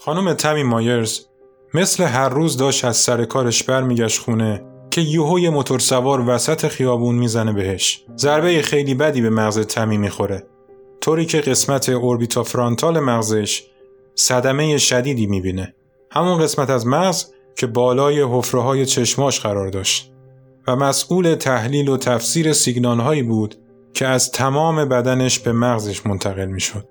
خانم تمی مایرز مثل هر روز داشت از سر کارش برمیگشت خونه که یوهوی موتور سوار وسط خیابون می‌زنه بهش. ضربه خیلی بدی به مغز تمی می‌خوره. طوری که قسمت اوربیتا فرانتال مغزش صدمه شدیدی می‌بینه. همون قسمت از مغز که بالای حفره های چشماش قرار داشت و مسئول تحلیل و تفسیر سیگنال هایی بود که از تمام بدنش به مغزش منتقل می‌شد.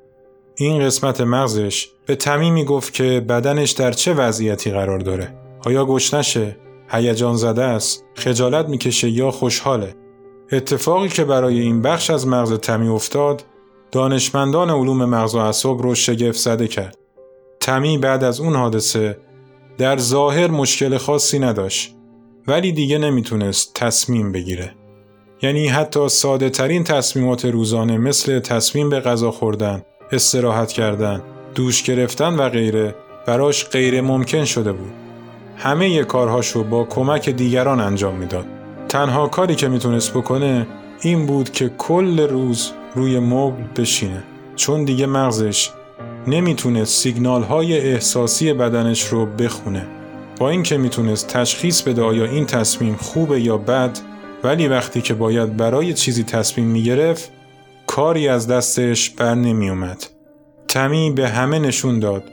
این قسمت مغزش به تمی گفت که بدنش در چه وضعیتی قرار داره. آیا گشنشه؟ هیجان زده است؟ خجالت می‌کشه یا خوشحاله؟ اتفاقی که برای این بخش از مغز تمی افتاد دانشمندان علوم مغز و اعصاب رو شگفت زده کرد. تمی بعد از اون حادثه در ظاهر مشکل خاصی نداشت ولی دیگه نمی‌تونست تصمیم بگیره. یعنی حتی ساده ترین تصمیمات روزانه مثل تصمیم به غذا خوردن، استراحت کردن، دوش گرفتن و غیره براش غیر ممکن شده بود. همه کارهاشو با کمک دیگران انجام می‌داد. تنها کاری که می‌تونست بکنه این بود که کل روز روی مبل بشینه چون دیگه مغزش نمی‌تونست سیگنال های احساسی بدنش رو بخونه با اینکه می‌تونست تشخیص بده آیا این تصمیم خوبه یا بد ولی وقتی که باید برای چیزی تصمیم می‌گرفت کاری از دستش بر نمی اومد. تمی به همه نشون داد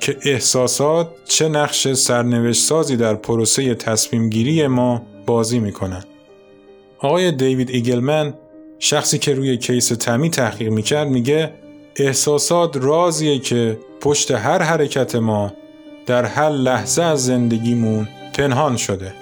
که احساسات چه نقش سرنوشت سازی در پروسه تصمیم گیری ما بازی می‌کنن. آقای دیوید ایگلمن شخصی که روی کیس تمی تحقیق می‌کرد میگه احساسات رازیه که پشت هر حرکت ما در هر لحظه از زندگیمون پنهان شده.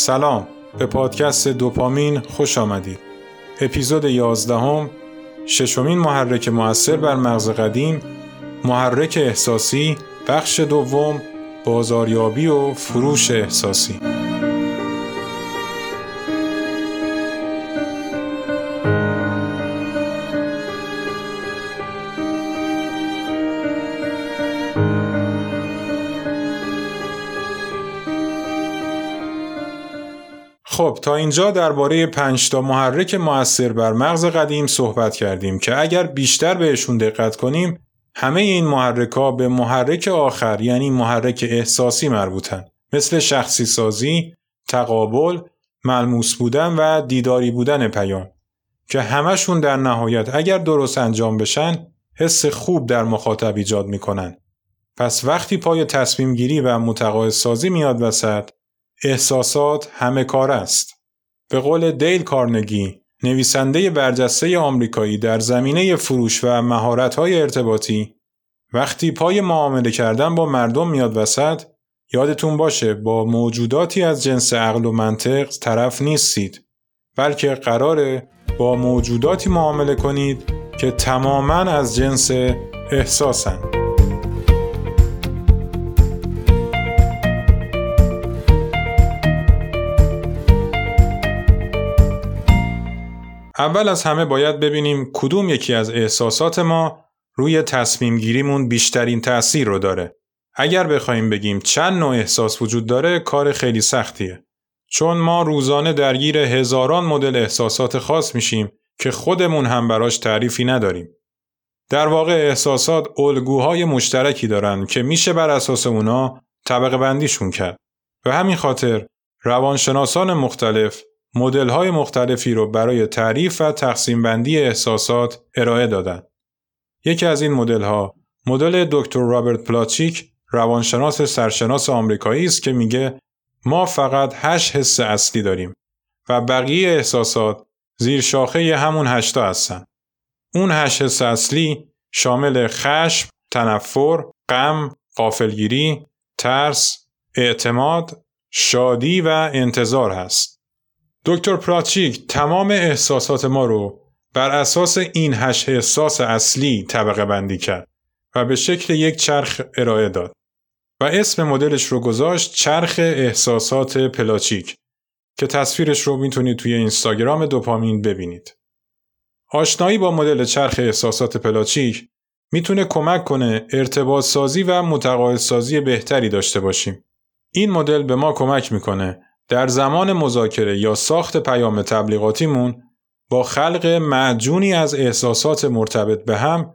سلام. به پادکست دوپامین خوش آمدید. اپیزود یازدهم ششمین محرک مؤثر بر مغز قدیم محرک احساسی بخش دوم بازاریابی و فروش احساسی. تا اینجا درباره پنج تا محرک موثر بر مغز قدیم صحبت کردیم که اگر بیشتر بهشون دقت کنیم همه این محرک ها به محرک آخر یعنی محرک احساسی مربوطن مثل شخصی سازی، تقابل، ملموس بودن و دیداری بودن پیام که همشون در نهایت اگر درست انجام بشن حس خوب در مخاطب ایجاد می‌کنن. پس وقتی پای تصمیم گیری و متقاعد سازی میاد وسط احساسات همه کار است. به قول دیل کارنگی نویسنده برجسته آمریکایی در زمینه فروش و مهارت‌های ارتباطی وقتی پای معامله کردن با مردم میاد وسط یادتون باشه با موجوداتی از جنس عقل و منطق طرف نیستید بلکه قراره با موجوداتی معامله کنید که تماما از جنس احساسند. اول از همه باید ببینیم کدوم یکی از احساسات ما روی تصمیم گیریمون بیشترین تأثیر رو داره. اگر بخوایم بگیم چند نوع احساس وجود داره کار خیلی سختیه. چون ما روزانه درگیر هزاران مدل احساسات خاص میشیم که خودمون هم براش تعریفی نداریم. در واقع احساسات الگوهای مشترکی دارن که میشه بر اساس اونا طبقه بندیشون کرد. به همین خاطر روانشناسان مختلف مدل های مختلفی رو برای تعریف و تقسیم بندی احساسات ارائه دادن. یکی از این مدل ها مدل دکتر رابرت پلاچیک روانشناس سرشناس آمریکایی است که میگه ما فقط هشت حس اصلی داریم و بقیه احساسات زیر شاخه همون هشتا هستن. اون هشت حس اصلی شامل خشم، تنفر، غم، قافلگیری، ترس، اعتماد، شادی و انتظار هست. دکتر پراتچیک تمام احساسات ما رو بر اساس این هشت احساس اصلی طبقه بندی کرد و به شکل یک چرخ ارائه داد و اسم مدلش رو گذاشت چرخ احساسات پلاچیک که تصویرش رو می‌تونید توی اینستاگرام دوپامین ببینید. آشنایی با مدل چرخ احساسات پلاچیک می‌تونه کمک کنه ارتباط سازی و متقاعد سازی بهتری داشته باشیم. این مدل به ما کمک می‌کنه در زمان مذاکره یا ساخت پیام تبلیغاتیمون با خلق معجونی از احساسات مرتبط به هم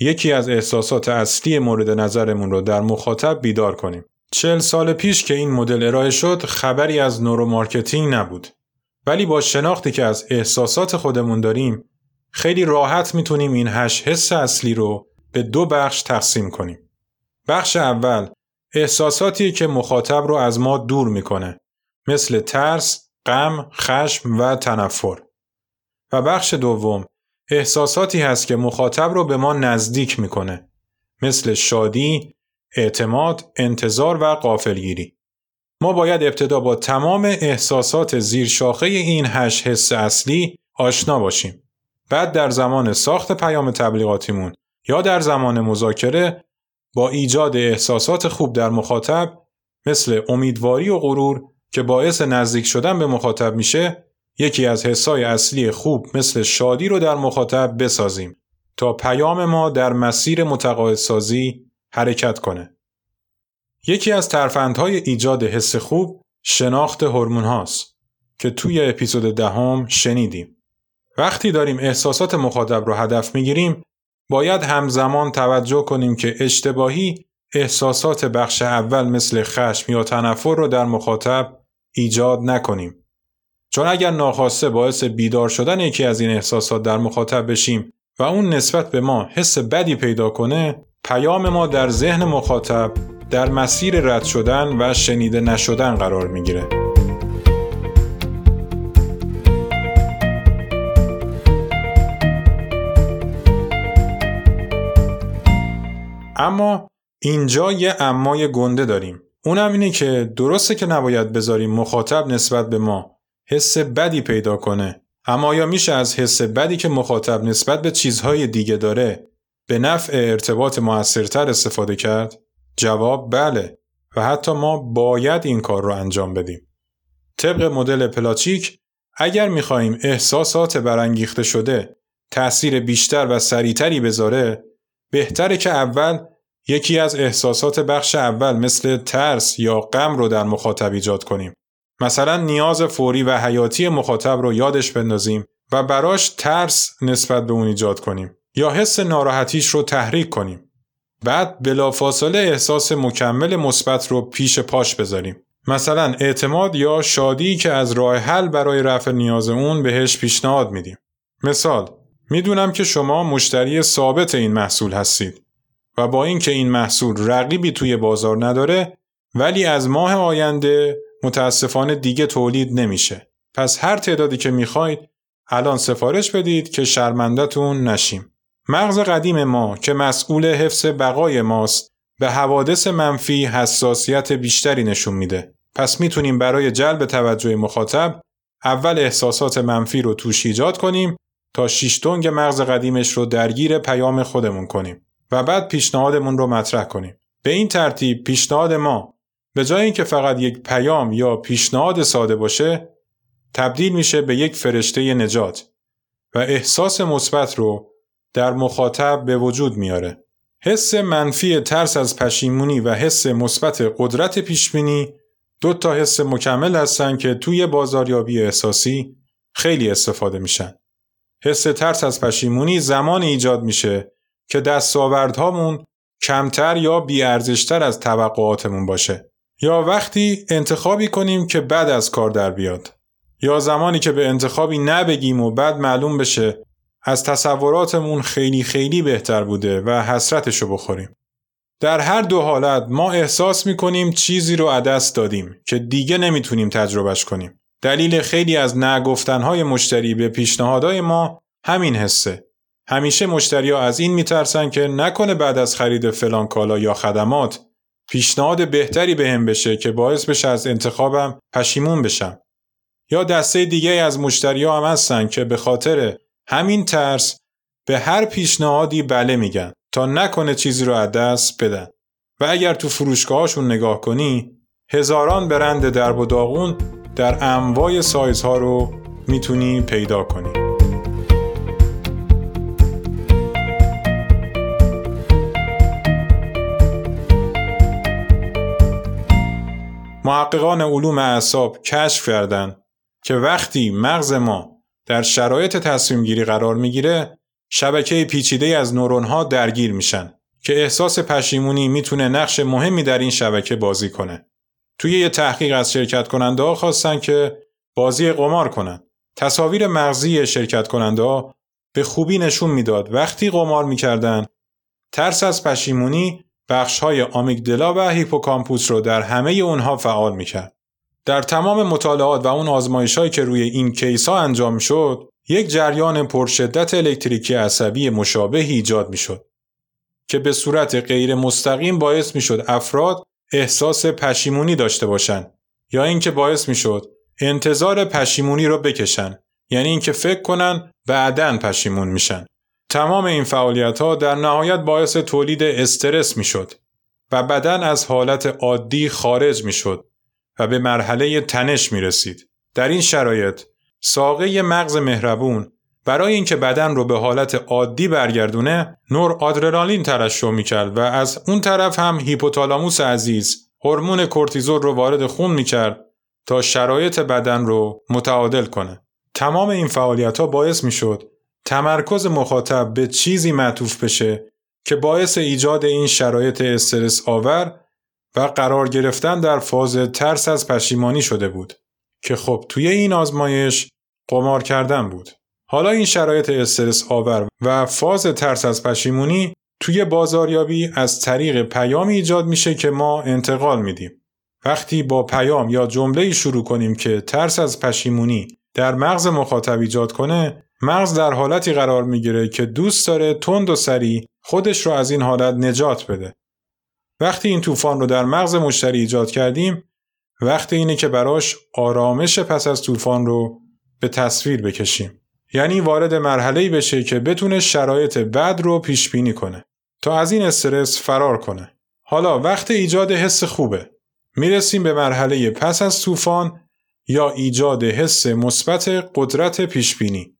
یکی از احساسات اصلی مورد نظرمون رو در مخاطب بیدار کنیم. چل سال پیش که این مدل ارائه شد خبری از neuromarketing نبود. ولی با شناختی که از احساسات خودمون داریم خیلی راحت می‌تونیم این هشت حس اصلی رو به دو بخش تقسیم کنیم. بخش اول احساساتی که مخاطب رو از ما دور می‌کنه مثل ترس، غم، خشم و تنفر. و بخش دوم احساساتی هست که مخاطب رو به ما نزدیک می‌کنه مثل شادی، اعتماد، انتظار و قافلگیری. ما باید ابتدا با تمام احساسات زیر شاخه این هشت حس اصلی آشنا باشیم. بعد در زمان ساخت پیام تبلیغاتیمون یا در زمان مذاکره با ایجاد احساسات خوب در مخاطب مثل امیدواری و غرور که باعث نزدیک شدن به مخاطب میشه یکی از حسای اصلی خوب مثل شادی رو در مخاطب بسازیم تا پیام ما در مسیر متقاعد سازی حرکت کنه. یکی از ترفندهای ایجاد حس خوب شناخت هورمون هاست که توی اپیزود دهم شنیدیم. وقتی داریم احساسات مخاطب رو هدف می‌گیریم باید همزمان توجه کنیم که اشتباهی احساسات بخش اول مثل خشم یا تنفر رو در مخاطب ایجاد نکنیم. چون اگر ناخواسته باعث بیدار شدن یکی از این احساسات در مخاطب بشیم و اون نسبت به ما حس بدی پیدا کنه پیام ما در ذهن مخاطب در مسیر رد شدن و شنیده نشدن قرار می‌گیره. اما اینجا یه امای گنده داریم. اونم اینه که درسته که نباید بذاریم مخاطب نسبت به ما حس بدی پیدا کنه اما آیا میشه از حس بدی که مخاطب نسبت به چیزهای دیگه داره به نفع ارتباط موثرتر استفاده کرد؟ جواب بله و حتی ما باید این کار رو انجام بدیم. طبق مدل پلاچیک اگر می‌خواهیم احساسات برانگیخته شده تأثیر بیشتر و سریعتری بذاره بهتره که اول یکی از احساسات بخش اول مثل ترس یا غم رو در مخاطب ایجاد کنیم مثلا نیاز فوری و حیاتی مخاطب رو یادش بندازیم و براش ترس نسبت به اون ایجاد کنیم یا حس ناراحتیش رو تحریک کنیم. بعد بلافاصله احساس مکمل مثبت رو پیش پاش بذاریم. مثلا اعتماد یا شادی که از راه حل برای رفع نیاز اون بهش پیشنهاد میدیم. مثال می‌دونم که شما مشتری ثابت این محصول هستید و با اینکه این محصول رقیبی توی بازار نداره ولی از ماه آینده متاسفانه دیگه تولید نمیشه. پس هر تعدادی که می‌خواید الان سفارش بدید که شرمندتون نشیم. مغز قدیم ما که مسئول حفظ بقای ماست به حوادث منفی حساسیت بیشتری نشون میده. پس می‌تونیم برای جلب توجه مخاطب اول احساسات منفی رو توش ایجاد کنیم تا شیشتونگ مغز قدیمش رو درگیر پیام خودمون کنیم و بعد پیشنهادمون رو مطرح کنیم. به این ترتیب پیشنهاد ما به جای اینکه فقط یک پیام یا پیشنهاد ساده باشه تبدیل میشه به یک فرشته نجات و احساس مثبت رو در مخاطب به وجود میاره. حس منفی ترس از پشیمونی و حس مثبت قدرت پیشبینی دو تا حس مکمل هستن که توی بازاریابی احساسی خیلی استفاده میشن. حس ترس از پشیمونی زمان ایجاد میشه که دستاوردهامون کمتر یا بیارزشتر از توقعاتمون باشه. یا وقتی انتخابی کنیم که بعد از کار در بیاد یا زمانی که به انتخابی نبگیم و بعد معلوم بشه از تصوراتمون خیلی خیلی بهتر بوده و حسرتشو بخوریم. در هر دو حالت ما احساس می‌کنیم چیزی رو عدست دادیم که دیگه نمی‌تونیم تجربهش کنیم. دلیل خیلی از نگفتنهای مشتری به پیشنهادهای ما همین حسه. همیشه مشتری از این میترسن که نکنه بعد از خرید فلان کالا یا خدمات پیشنهاد بهتری به هم بشه که باعث بشه از انتخابم پشیمون بشم. یا دسته دیگه از مشتری هم هستن که به خاطر همین ترس به هر پیشنهادی بله میگن تا نکنه چیزی رو از دست بدن. و اگر تو فروشگاهاشون نگاه کنی هزاران برند درب و داغون در انواع سایزها رو می‌تونی پیدا کنی. محققان علوم اعصاب کشف کردند که وقتی مغز ما در شرایط تصمیم گیری قرار می‌گیره شبکه پیچیده از نورون ها درگیر میشن که احساس پشیمونی می‌تونه نقش مهمی در این شبکه بازی کنه. توی یه تحقیق از شرکت کننده ها خواستن که بازی قمار کنن. تصاویر مغزی شرکت کننده ها به خوبی نشون می‌داد وقتی قمار می‌کردن ترس از پشیمونی بخش های آمیگدلا و هیپوکامپوس رو در همه اونها فعال می‌کرد. در تمام مطالعات و اون آزمایش هایی که روی این کیس ها انجام شد یک جریان پرشدت الکتریکی عصبی مشابهی ایجاد می‌شد که به صورت غیر مستقیم باعث می‌شد افراد احساس پشیمونی داشته باشند یا اینکه باعث می‌شد انتظار پشیمونی رو بکشن یعنی اینکه فکر کنن بعدا پشیمون میشن تمام این فعالیت ها در نهایت باعث تولید استرس می‌شد و بدن از حالت عادی خارج می‌شد و به مرحله تنش می رسید. در این شرایط ساقه مغز مهربون برای اینکه بدن رو به حالت عادی برگردونه نور آدرنالین ترشح می‌کرد و از اون طرف هم هیپوتالاموس عزیز هورمون کورتیزول رو وارد خون می‌کرد تا شرایط بدن رو متعادل کنه. تمام این فعالیت ها باعث می‌شد تمرکز مخاطب به چیزی معطوف بشه که باعث ایجاد این شرایط استرس آور و قرار گرفتن در فاز ترس از پشیمانی شده بود که خب توی این آزمایش قمار کردن بود. حالا این شرایط استرس آور و فاز ترس از پشیمونی توی بازاریابی از طریق پیامی ایجاد میشه که ما انتقال میدیم. وقتی با پیام یا جمله شروع کنیم که ترس از پشیمونی در مغز مخاطب ایجاد کنه مغز در حالتی قرار می‌گیره که دوست داره تند و سریع خودش رو از این حالت نجات بده. وقتی این طوفان رو در مغز مشتری ایجاد کردیم وقتی اینه که براش آرامش پس از طوفان رو به تصویر بکشیم. یعنی وارد مرحله‌ای بشه که بتونه شرایط بد رو پیش بینی کنه. تا از این استرس فرار کنه. حالا وقت ایجاد حس خوبه. می‌رسیم به مرحله پس از طوفان یا ایجاد حس مثبت قدرت پیش بینی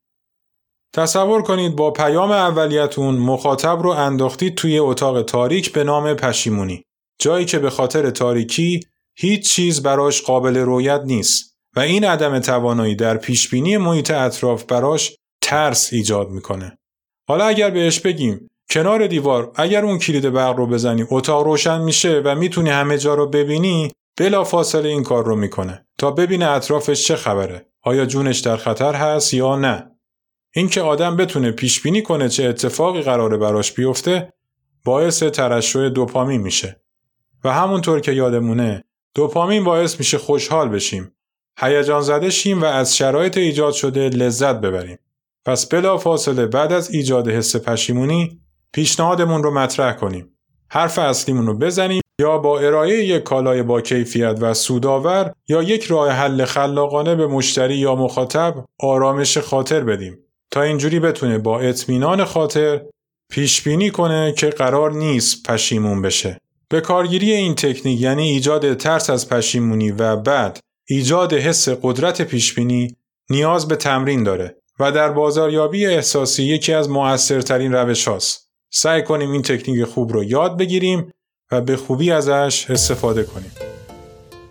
تصور کنید با پیام اولیتون مخاطب رو انداختید توی اتاق تاریک به نام پشیمونی. جایی که به خاطر تاریکی هیچ چیز براش قابل رویت نیست و این عدم توانایی در پیشبینی محیط اطراف براش ترس ایجاد می‌کنه. حالا اگر بهش بگیم کنار دیوار اگر اون کلید برق رو بزنی اتاق روشن میشه و می‌تونی همه جا رو ببینی بلا فاصله این کار رو می‌کنه تا ببینه اطرافش چه خبره. آیا جونش در خطر هست یا نه؟ اینکه آدم بتونه پیش بینی کنه چه اتفاقی قراره براش بیفته باعث ترشح دوپامین میشه. و همونطور که یادمونه دوپامین باعث میشه خوشحال بشیم. هیجان زده شیم و از شرایط ایجاد شده لذت ببریم. پس بلا فاصله بعد از ایجاد حس پشیمونی پیشنهادمون رو مطرح کنیم. حرف اصلیمون رو بزنیم یا با ارائه یک کالای با کیفیت و سودآور یا یک راه حل خلاقانه به مشتری یا مخاطب آرامش خاطر بدیم. تا اینجوری بتونه با اطمینان خاطر پیش بینی کنه که قرار نیست پشیمون بشه. به کارگیری این تکنیک یعنی ایجاد ترس از پشیمونی و بعد ایجاد حس قدرت پیشبینی نیاز به تمرین داره و در بازاریابی احساسی یکی از موثرترین روش هاست. سعی کنیم این تکنیک خوب رو یاد بگیریم و به خوبی ازش استفاده کنیم.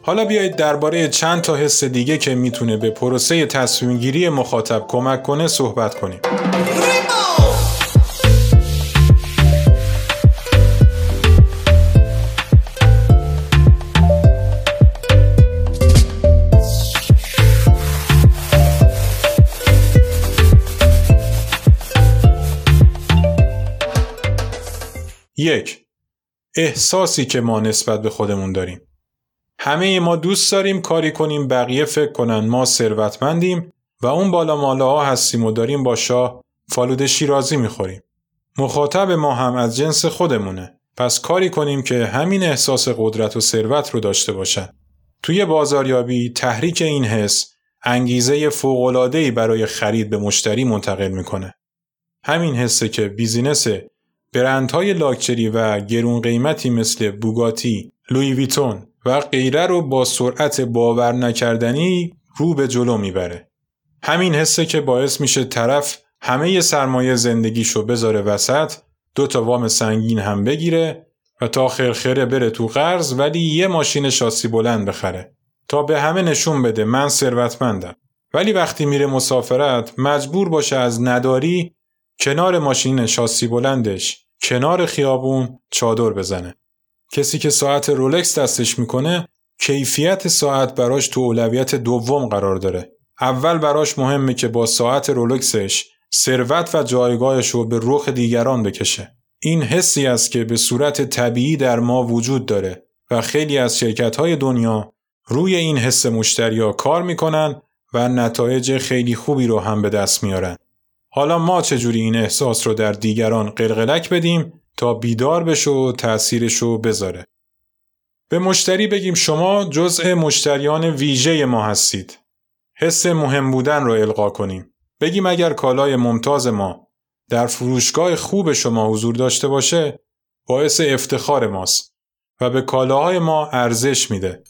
حالا بیایید درباره چند تا حس دیگه که می‌تونه به پروسه تصمیم گیری مخاطب کمک کنه صحبت کنیم. یک احساسی که ما نسبت به خودمون داریم همه ما دوست داریم کاری کنیم بقیه فکر کنن ما ثروتمندیم و اون بالا ماله ها هستیم و داریم با شاه فالوده شیرازی می‌خوریم. مخاطب ما هم از جنس خودمونه. پس کاری کنیم که همین احساس قدرت و ثروت رو داشته باشن. توی بازاریابی تحریک این حس انگیزه فوق‌العاده‌ای برای خرید به مشتری منتقل می‌کنه. همین حسه که بیزینس برندهای لاکچری و گرون قیمتی مثل بوگاتی، لوی ویتون و غیره رو با سرعت باور نکردنی رو به جلو می‌بره. همین حسه که باعث میشه طرف همه سرمایه زندگیشو بذاره وسط دو تا وام سنگین هم بگیره و تا خرخره بره تو قرض ولی یه ماشین شاسی بلند بخره. تا به همه نشون بده من ثروتمندم. ولی وقتی میره مسافرت مجبور باشه از نداری کنار ماشین شاسی بلندش کنار خیابون چادر بزنه. کسی که ساعت رولکس دستش می‌کنه کیفیت ساعت براش تو اولویت دوم قرار داره. اول براش مهمه که با ساعت رولکسش ثروت و جایگاهش رو به رخ دیگران بکشه. این حسی است که به صورت طبیعی در ما وجود داره و خیلی از شرکت های دنیا روی این حس مشتریا کار می‌کنن و نتایج خیلی خوبی رو هم به دست میارن. حالا ما چجوری این احساس رو در دیگران قلقلک بدیم؟ تا بیدار بشه و تأثیرش رو بذاره. به مشتری بگیم شما جزء مشتریان ویژه ما هستید. حس مهم بودن رو القا کنیم. بگیم اگر کالای ممتاز ما در فروشگاه خوب شما حضور داشته باشه باعث افتخار ماست و به کالاهای ما ارزش میده.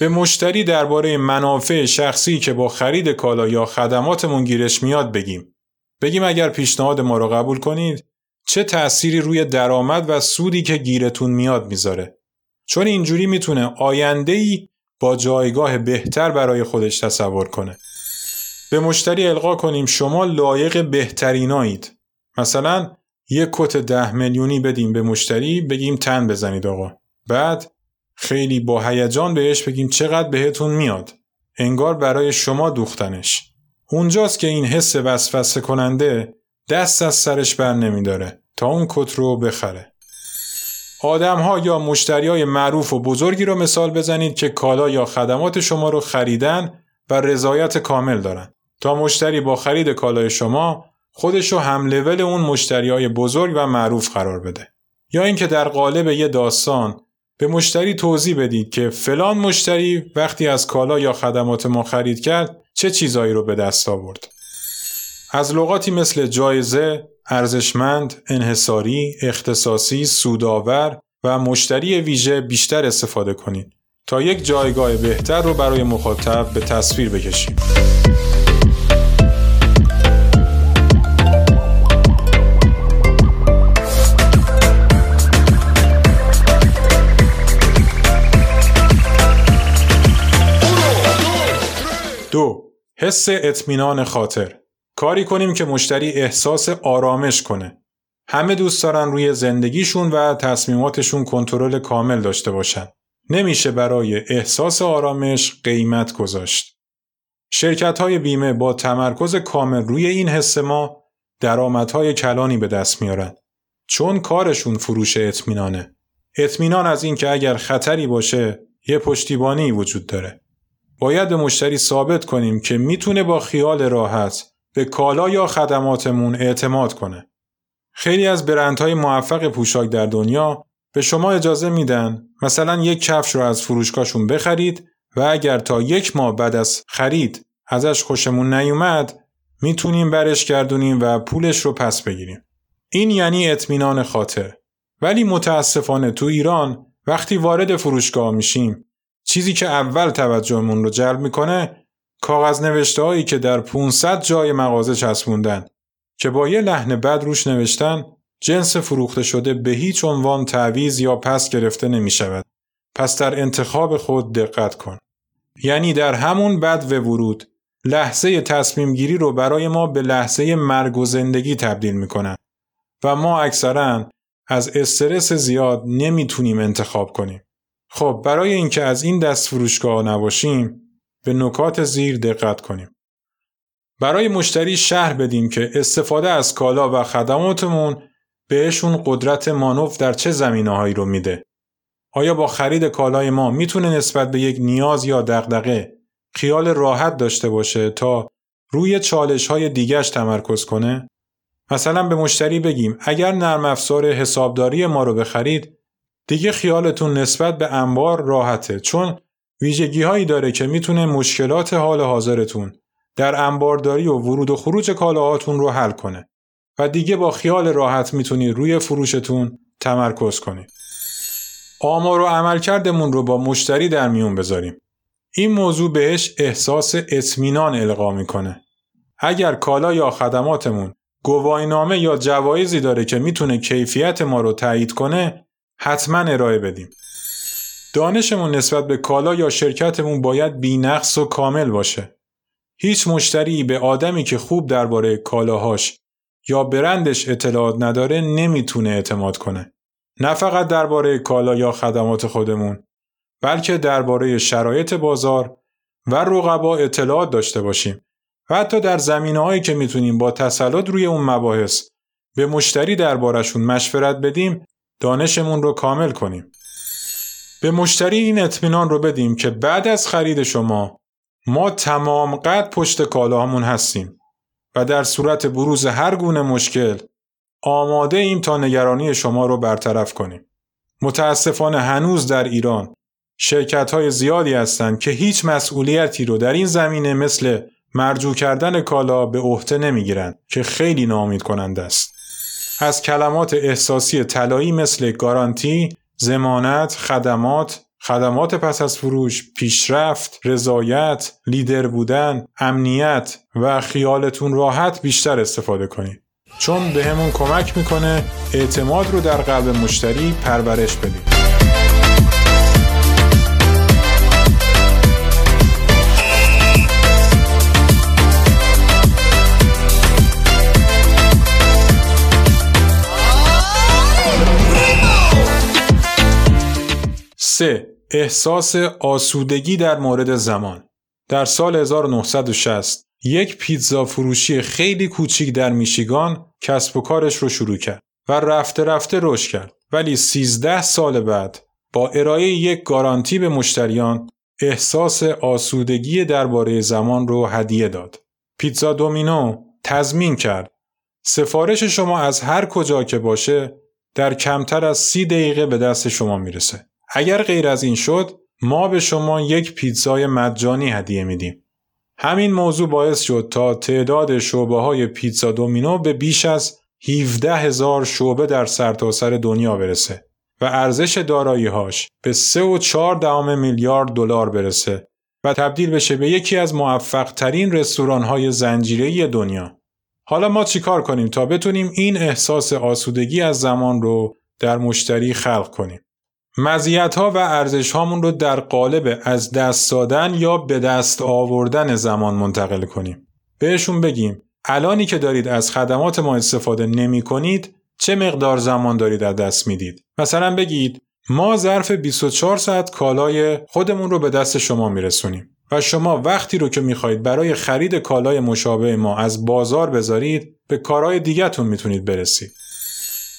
به مشتری درباره منافع شخصی که با خرید کالا یا خدماتمون گیرش میاد بگیم. بگیم اگر پیشنهاد ما رو قبول کنید چه تأثیری روی درآمد و سودی که گیرتون میاد می‌ذاره. چون اینجوری می‌تونه آینده ای با جایگاه بهتر برای خودش تصور کنه. به مشتری القا کنیم شما لایق بهترینایید. مثلا یک کت ده میلیونی بدیم به مشتری بگیم تن بزنید آقا. بعد خیلی با هیجان بهش بگیم چقدر بهتون میاد. انگار برای شما دوختنش. اونجاست که این حس وسوسه کننده دست از سرش بر نمیداره تا اون کت رو بخره. آدم ها یا مشتری های معروف و بزرگی رو مثال بزنید که کالا یا خدمات شما رو خریدن و رضایت کامل دارن. تا مشتری با خرید کالای شما خودش رو هم لول اون مشتری های بزرگ و معروف قرار بده. یا اینکه در قالب یه داستان به مشتری توضیح بدید که فلان مشتری وقتی از کالا یا خدمات ما خرید کرد چه چیزایی رو به دست آورد. از لغاتی مثل جایزه، ارزشمند، انحصاری، اختصاصی، سودآور و مشتری ویژه بیشتر استفاده کنید تا یک جایگاه بهتر رو برای مخاطب به تصویر بکشیم. دو حس اطمینان خاطر کاری کنیم که مشتری احساس آرامش کنه. همه دوست دارن روی زندگیشون و تصمیماتشون کنترل کامل داشته باشن. نمیشه برای احساس آرامش قیمت گذاشت. شرکت های بیمه با تمرکز کامل روی این حس ما درآمدهای کلانی به دست میارن. چون کارشون فروش اطمینانه. اطمینان از اینکه اگر خطری باشه یه پشتیبانی وجود داره. باید به مشتری ثابت کنیم که می‌تونه با خیال راحت به کالا یا خدماتمون اعتماد کنه. خیلی از برندهای موفق پوشاک در دنیا به شما اجازه میدن مثلا یک کفش رو از فروشگاهشون بخرید و اگر تا یک ماه بعد از خرید ازش خوشمون نیومد می‌تونیم برش گردونیم و پولش رو پس بگیریم. این یعنی اطمینان خاطر. ولی متاسفانه تو ایران وقتی وارد فروشگاه میشیم چیزی که اول توجهمون رو جلب می‌کنه کاغذ نوشته هایی که در 500 جای مغازه چسبوندن که با یه لحن بد روش نوشتن جنس فروخته شده به هیچ عنوان تعویز یا پس گرفته نمی شود. پس در انتخاب خود دقت کن. یعنی در همون بد و ورود لحظه تصمیم گیری رو برای ما به لحظه مرگ و زندگی تبدیل می‌کنن و ما اکثرا از استرس زیاد نمی‌تونیم انتخاب کنیم. خب برای اینکه از این دست فروشگاه نباشیم به نکات زیر دقت کنیم. برای مشتری شهر بدیم که استفاده از کالا و خدماتمون بهشون قدرت مانوف در چه زمینه هایی رو میده. آیا با خرید کالای ما می‌تونه نسبت به یک نیاز یا دغدغه خیال راحت داشته باشه تا روی چالش های دیگرش تمرکز کنه؟ مثلا به مشتری بگیم اگر نرم افزار حسابداری ما رو بخرید دیگه خیالتون نسبت به انبار راحته چون ویژگی هایی داره که می‌تونه مشکلات حال حاضرتون در انبارداری و ورود و خروج کالاهاتون رو حل کنه و دیگه با خیال راحت می‌تونید روی فروشتون تمرکز کنید. آمار و عملکردمون رو با مشتری در میون بذاریم. این موضوع بهش احساس اطمینان القا می‌کنه. اگر کالا یا خدماتمون گواهینامه یا جوایزی داره که می‌تونه کیفیت ما رو تایید کنه حتما ارائه بدیم. دانشمون نسبت به کالا یا شرکتمون باید بینقص و کامل باشه. هیچ مشتری به آدمی که خوب درباره کالاهاش یا برندش اطلاعات نداره نمی‌تونه اعتماد کنه. نه فقط درباره کالا یا خدمات خودمون بلکه درباره شرایط بازار و رقبا اطلاعات داشته باشیم و حتی در زمینه هایی که می‌تونیم با تسلط روی اون مباحث به مشتری دربارشون مشورت بدیم دانشمون رو کامل کنیم. به مشتری این اطمینان رو بدیم که بعد از خرید شما ما تمام قد پشت کالاهامون هستیم و در صورت بروز هر گونه مشکل آماده ایم تا نگرانی شما رو برطرف کنیم. متاسفانه هنوز در ایران شرکت های زیادی هستند که هیچ مسئولیتی رو در این زمینه مثل مرجو کردن کالا به عهده نمی‌گیرند که خیلی ناامید کننده است. از کلمات احساسی طلایی مثل گارانتی، زمانت، خدمات، خدمات پس از فروش، پیشرفت، رضایت، لیدر بودن، امنیت و خیالتون راحت بیشتر استفاده کنید. چون به همون کمک می‌کنه اعتماد رو در قلب مشتری پرورش بدیم. سه احساس آسودگی در مورد زمان در سال 1960 یک پیتزا فروشی خیلی کوچیک در میشیگان کسب و کارش رو شروع کرد و رفته رفته رشد کرد ولی 13 سال بعد با ارائه یک گارانتی به مشتریان احساس آسودگی درباره زمان رو هدیه داد. پیتزا دومینو تضمین کرد سفارش شما از هر کجا که باشه در کمتر از سی دقیقه به دست شما می‌رسه. اگر غیر از این شد ما به شما یک پیتزای مجانی هدیه میدیم. همین موضوع باعث شد تا تعداد شعبه های پیتزا دومینو به بیش از 17 هزار شعبه در سرتاسر سر دنیا برسه و ارزش داراییهاش به 3.4 میلیارد دلار برسه و تبدیل بشه به یکی از موفق ترین رستوران های زنجیره دنیا. حالا ما چیکار کنیم تا بتونیم این احساس آسودگی از زمان رو در مشتری خلق کنیم؟ مزیت ها و ارزش هامون رو در قالب از دست دادن یا به دست آوردن زمان منتقل کنیم. بهشون بگیم الانی که دارید از خدمات ما استفاده نمی کنید چه مقدار زمان دارید از دست می‌دید؟ مثلا بگید ما ظرف 24 ساعت کالای خودمون رو به دست شما میرسونیم و شما وقتی رو که می‌خواهید برای خرید کالای مشابه ما از بازار بذارید به کارهای دیگهتون می‌تونید برسید.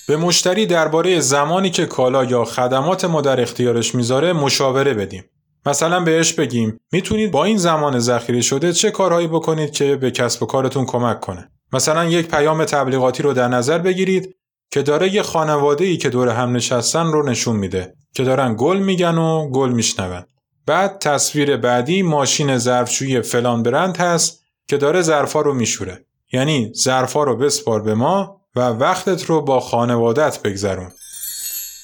به مشتری درباره زمانی که کالا یا خدمات ما در اختیارش می‌ذاره مشاوره بدیم. مثلا بهش بگیم می‌تونید با این زمان ذخیره شده چه کارهایی بکنید که به کسب و کارتون کمک کنه. مثلا یک پیام تبلیغاتی رو در نظر بگیرید که داره یه خانواده ای که دور هم نشستن رو نشون میده که دارن گل میگن و گل میشنون. بعد تصویر بعدی ماشین ظرفشویی فلان برند هست که داره ظرفا رو میشوره. یعنی ظرفا رو بسپار به ما و وقتت رو با خانوادت بگذرون.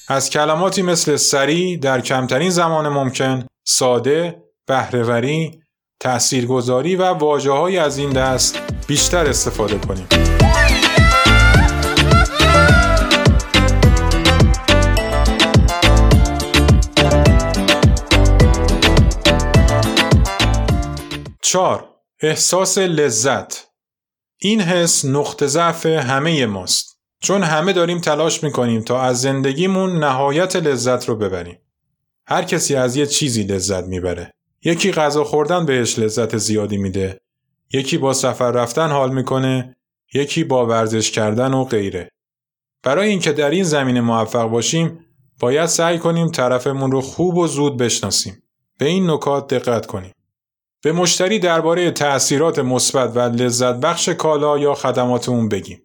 از کلماتی مثل سریع در کمترین زمان ممکن، ساده، بهرهوری، تأثیرگذاری و واجه از این دست بیشتر استفاده کنیم. چار احساس لذت این حس نقطه ضعف همه ماست. چون همه داریم تلاش می‌کنیم تا از زندگیمون نهایت لذت رو ببریم. هر کسی از یه چیزی لذت می‌بره. یکی غذا خوردن بهش لذت زیادی میده. یکی با سفر رفتن حال می‌کنه. یکی با ورزش کردن و غیره. برای اینکه در این زمینه موفق باشیم باید سعی کنیم طرفمون رو خوب و زود بشناسیم. به این نکات دقت کنیم. به مشتری درباره تأثیرات مثبت و لذت بخش کالا یا خدماتمون بگیم.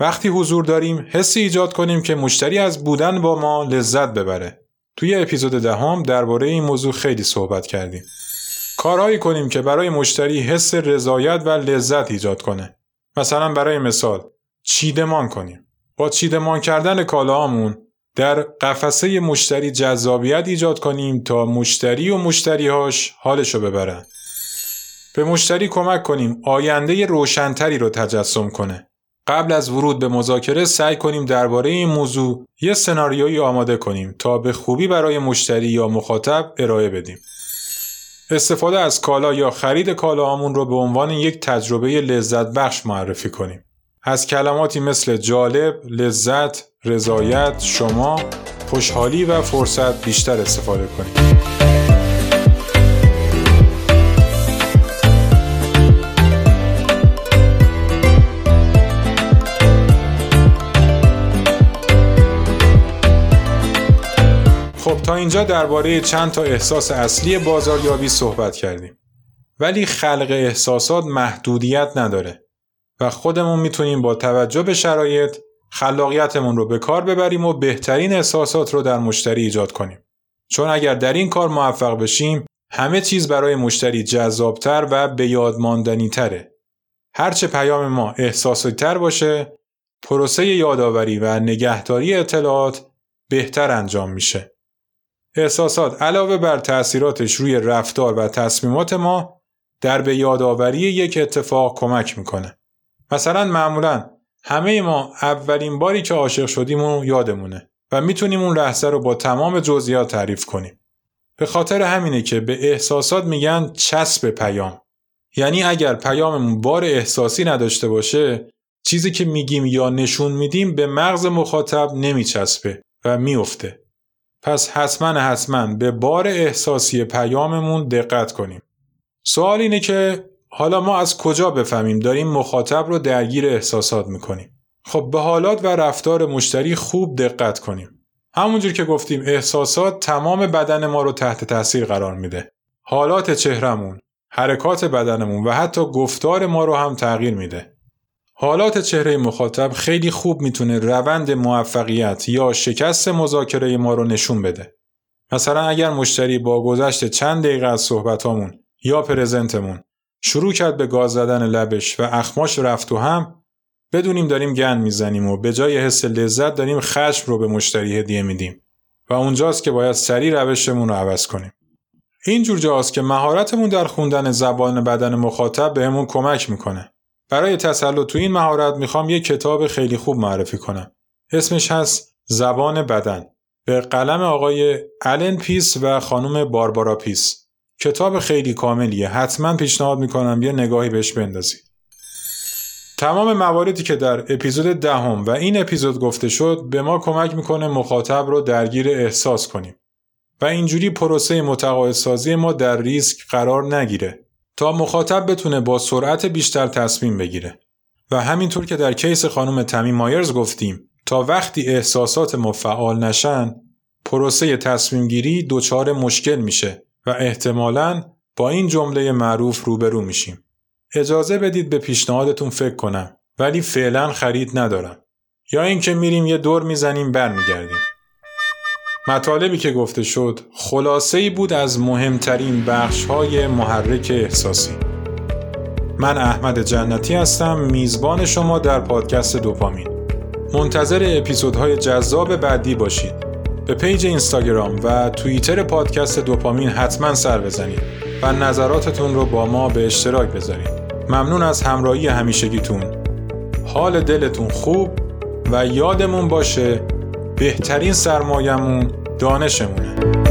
وقتی حضور داریم حسی ایجاد کنیم که مشتری از بودن با ما لذت ببره. توی اپیزود دهم درباره این موضوع خیلی صحبت کردیم. کارهایی کنیم که برای مشتری حس رضایت و لذت ایجاد کنه. مثلا برای مثال چیدمان کنیم. با چیدمان کردن کالاهامون در قفسه مشتری جذابیت ایجاد کنیم تا مشتری و مشتریهاش حالشو ببرن. به مشتری کمک کنیم آینده روشنتری رو تجسم کنه. قبل از ورود به مذاکره سعی کنیم درباره این موضوع یه سناریویی آماده کنیم تا به خوبی برای مشتری یا مخاطب ارائه بدیم. استفاده از کالا یا خرید کالاهامون رو به عنوان یک تجربه لذت بخش معرفی کنیم. از کلماتی مثل جالب، لذت، رضایت، شما، خوشحالی و فرصت بیشتر استفاده کنیم. اینجا درباره چند تا احساس اصلی بازاریابی صحبت کردیم. ولی خلق احساسات محدودیت نداره و خودمون می‌تونیم با توجه به شرایط خلاقیتمون رو به کار ببریم و بهترین احساسات رو در مشتری ایجاد کنیم. چون اگر در این کار موفق بشیم همه چیز برای مشتری جذابتر و به یاد ماندنی تره. هرچه پیام ما احساسی تر باشه پروسه یادآوری و نگهداری اطلاعات بهتر انجام میشه. احساسات علاوه بر تأثیراتش روی رفتار و تصمیمات ما در به یادآوری یک اتفاق کمک می‌کنه. مثلا معمولا همه ما اولین باری که عاشق شدیم و یادمونه و می‌تونیم اون لحظه رو با تمام جزئیات تعریف کنیم. به خاطر همینه که به احساسات میگن چسب پیام. یعنی اگر پیاممون بار احساسی نداشته باشه چیزی که میگیم یا نشون میدیم به مغز مخاطب نمیچسبه و میفته. پس حتما حتما به بار احساسی پیاممون دقت کنیم. سوال اینه که حالا ما از کجا بفهمیم داریم مخاطب رو درگیر احساسات می‌کنیم؟ خب به حالات و رفتار مشتری خوب دقت کنیم. همونجور که گفتیم احساسات تمام بدن ما رو تحت تاثیر قرار میده. حالات چهرمون، حرکات بدنمون و حتی گفتار ما رو هم تغییر میده. حالات چهره مخاطب خیلی خوب می‌تونه روند موفقیت یا شکست مذاکره ما رو نشون بده. مثلا اگر مشتری با گذشت چند دقیقه از صحبتامون یا پرزنتمون شروع کرد به گاز زدن لبش و اخماش رفت و هم بدونیم داریم گن می‌زنیم و به جای حس لذت داریم خشم رو به مشتری هدیه میدیم و اونجاست که باید سریع روشمون رو عوض کنیم. این جور جاست که مهارتمون در خوندن زبان بدن مخاطب بهمون کمک می‌کنه. برای تسلط تو این مهارت می‌خوام یه کتاب خیلی خوب معرفی کنم. اسمش هست زبان بدن به قلم آقای الن پیس و خانم باربارا پیس. کتاب خیلی کاملیه. حتما پیشنهاد می‌کنم یه نگاهی بهش بندازید. تمام مواردی که در اپیزود دهم و این اپیزود گفته شد به ما کمک می‌کنه مخاطب رو درگیر احساس کنیم و اینجوری پروسه متقاعدسازی ما در ریسک قرار نگیره تا مخاطب بتونه با سرعت بیشتر تصمیم بگیره و همینطور که در کیس خانم تمی مایرز گفتیم تا وقتی احساسات ما فعال نشن پروسه تصمیم گیری دچار مشکل میشه و احتمالاً با این جمله معروف روبرو میشیم. اجازه بدید به پیشنهادتون فکر کنم ولی فعلا خرید ندارم. یا اینکه میریم یه دور می‌زنیم برمیگردیم. مطالبی که گفته شد خلاصه ای بود از مهمترین بخش های محرک احساسی. من احمد جنتی هستم میزبان شما در پادکست دوپامین. منتظر اپیزودهای جذاب بعدی باشید. به پیج اینستاگرام و توییتر پادکست دوپامین حتما سر بزنید و نظراتتون رو با ما به اشتراک بذارید. ممنون از همراهی همیشگیتون. حال دلتون خوب و یادمون باشه بهترین سرمایهمون دانشمونه.